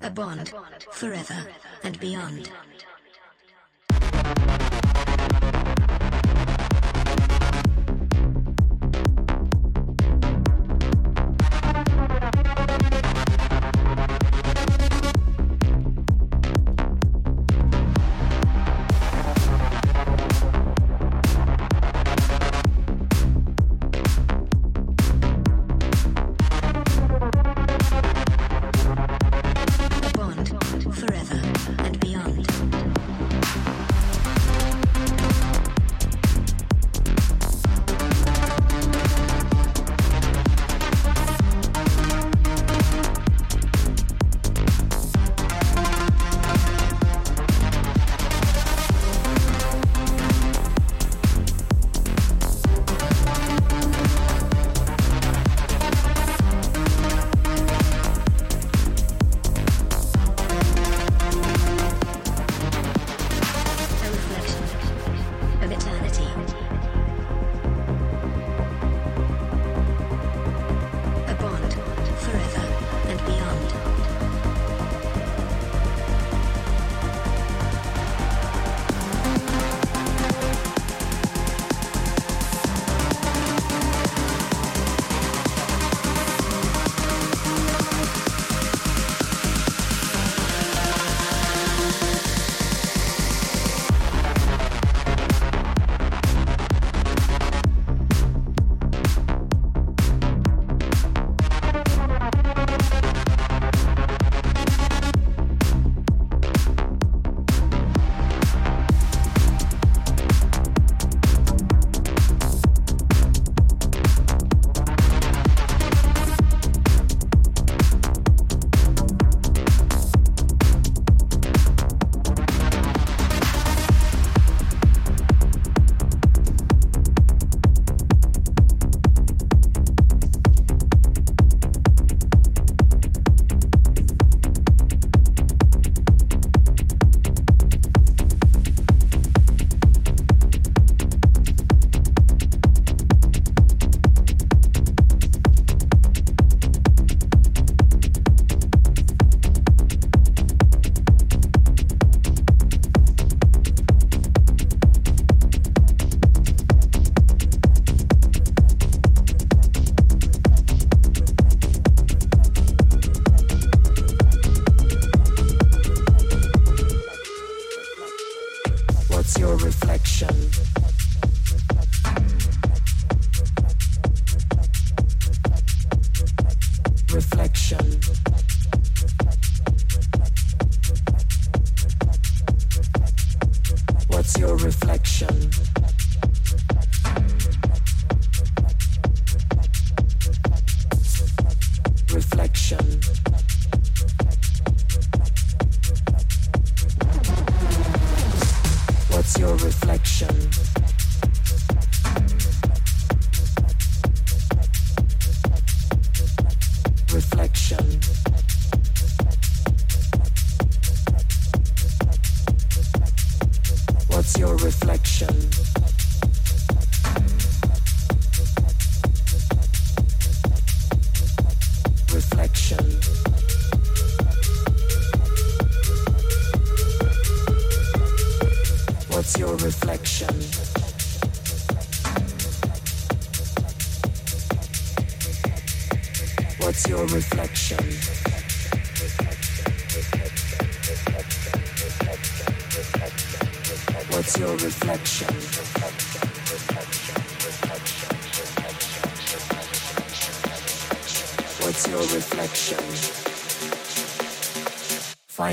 A bond forever and beyond.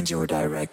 Your direction.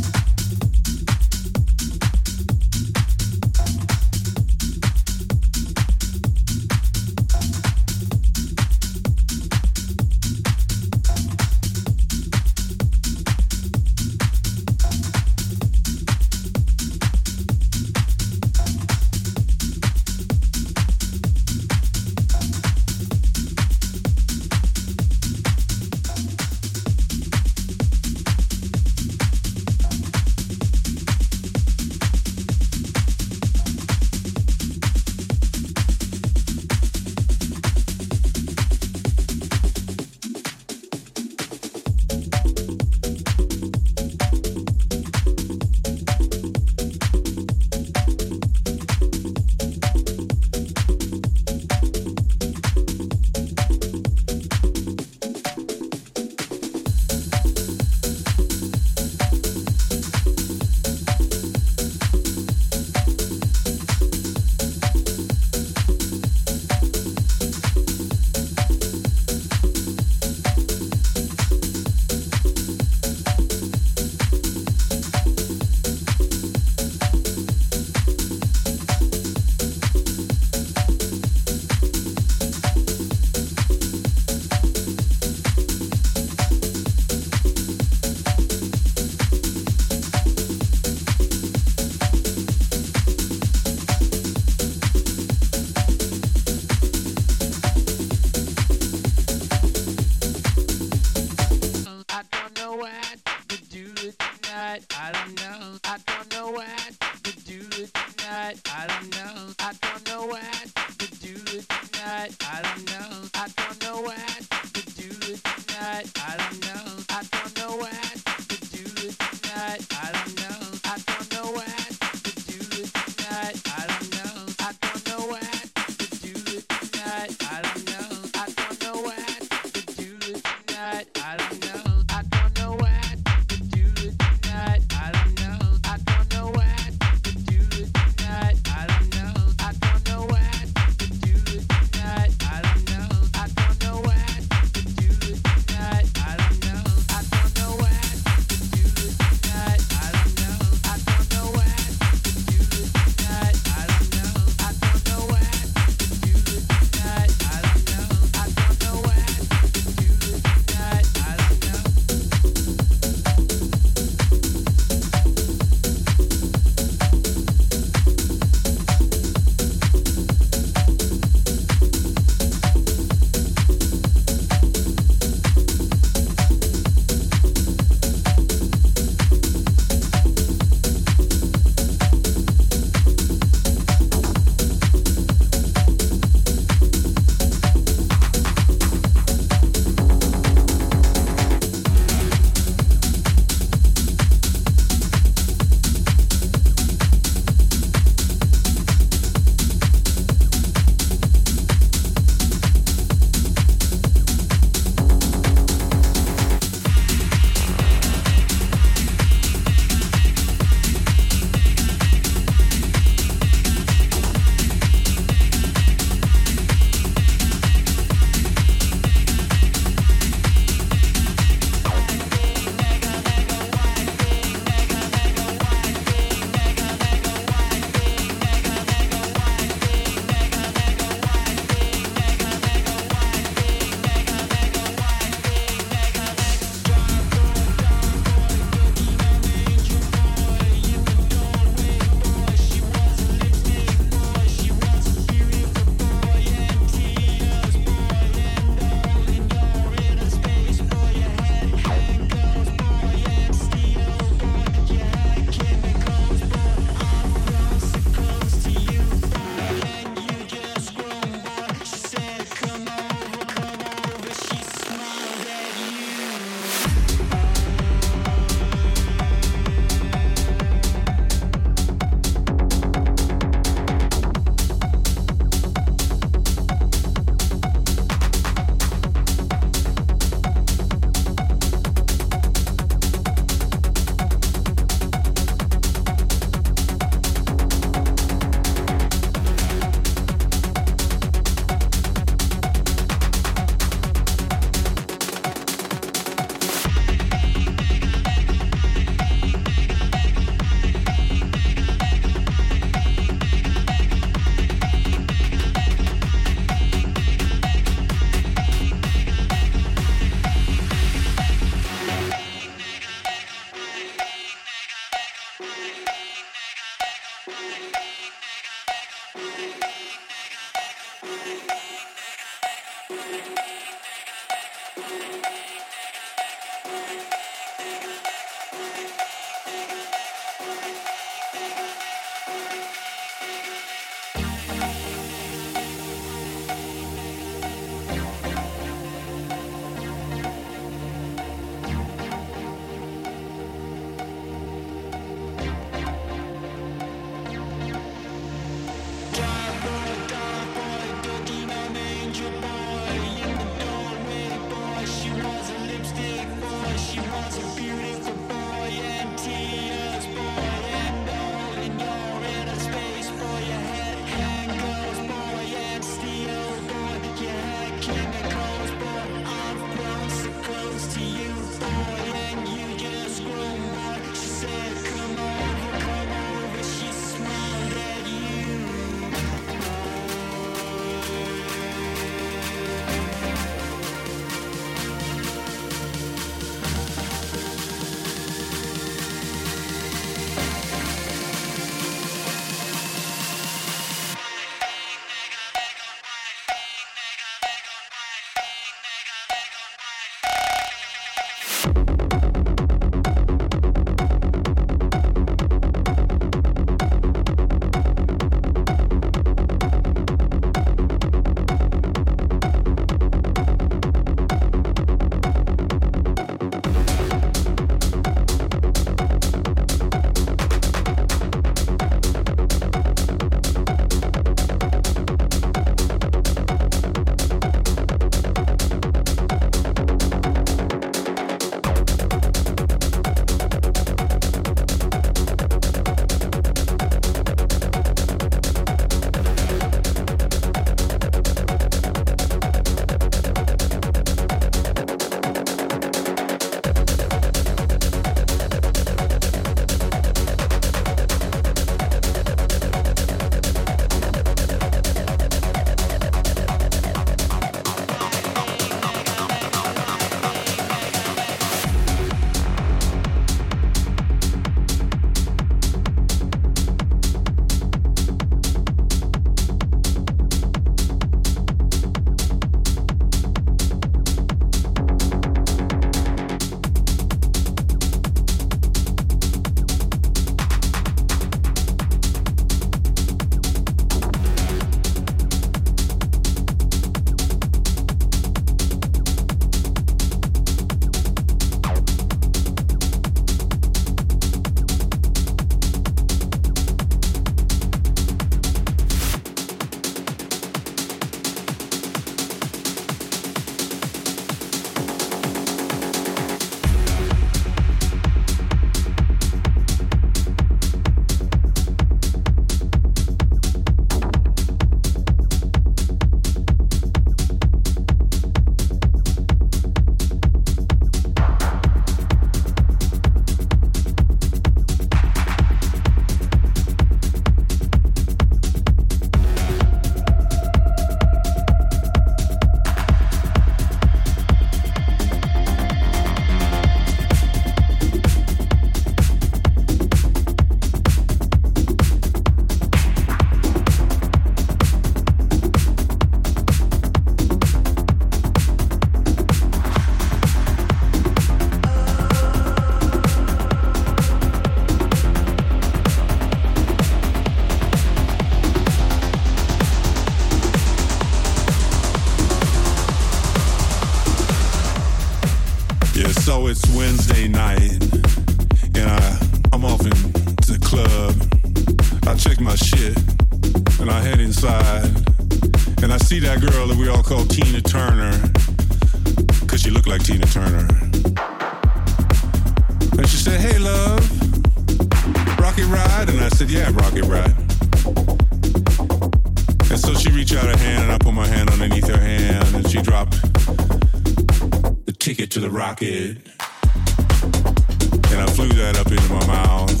I flew that up into my mouth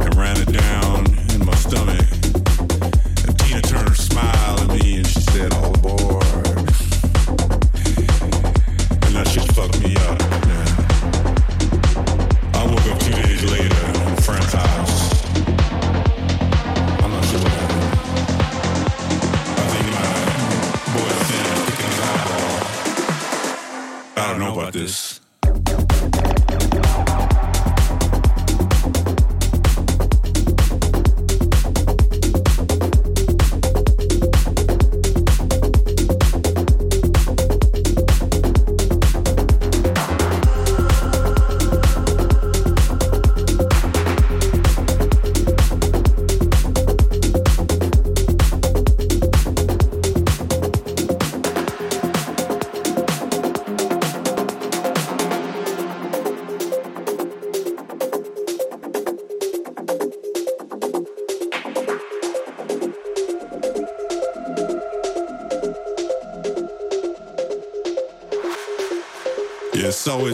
and ran it down in my stomach. And Tina Turner smiled at me and she said, oh, All aboard. And that shit fucked me up, man. I woke up two days later in a friend's house. I don't know about this.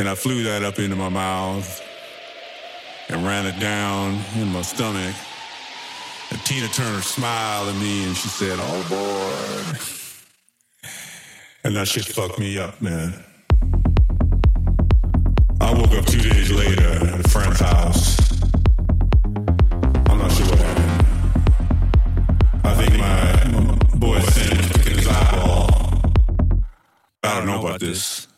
And I flew that up into my mouth and ran it down in my stomach. And Tina Turner smiled at me and she said, oh, All aboard. And that shit fucked me up, man. I woke up two days later at a friend's house. I'm not sure what happened. I think my, boy was his eyeball. I don't know about this.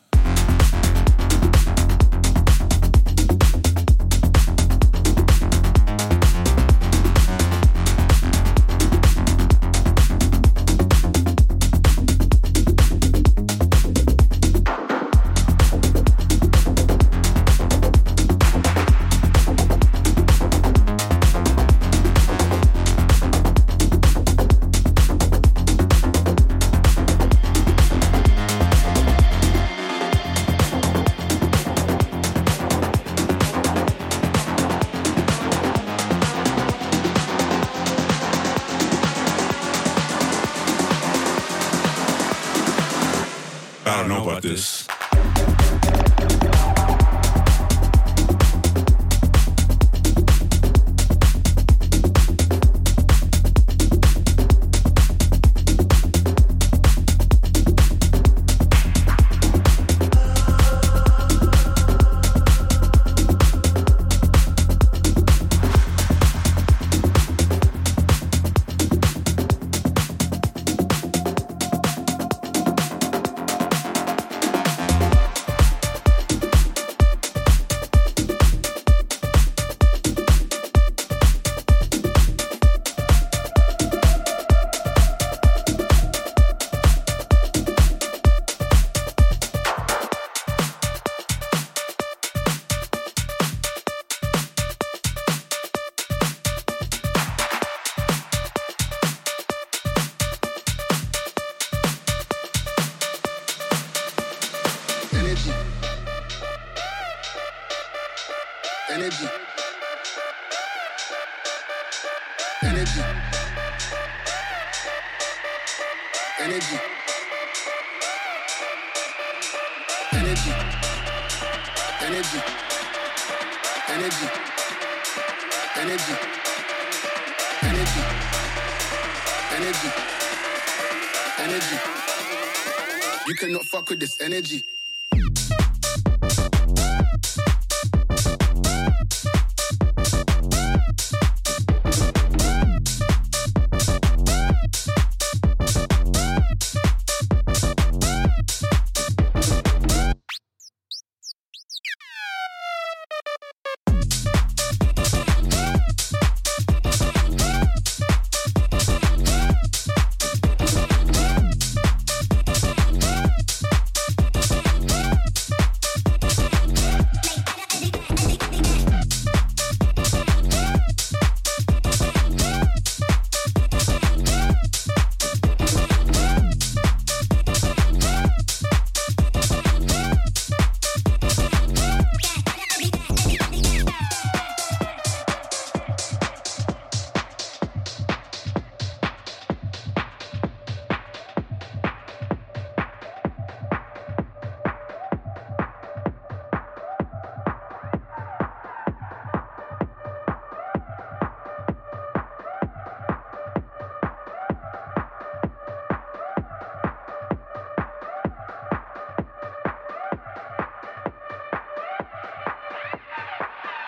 With this energy. energy,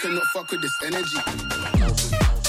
cannot fuck with this energy.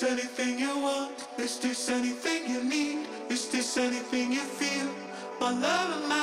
This anything you want? Is this anything you need? Is this anything you feel? My love and my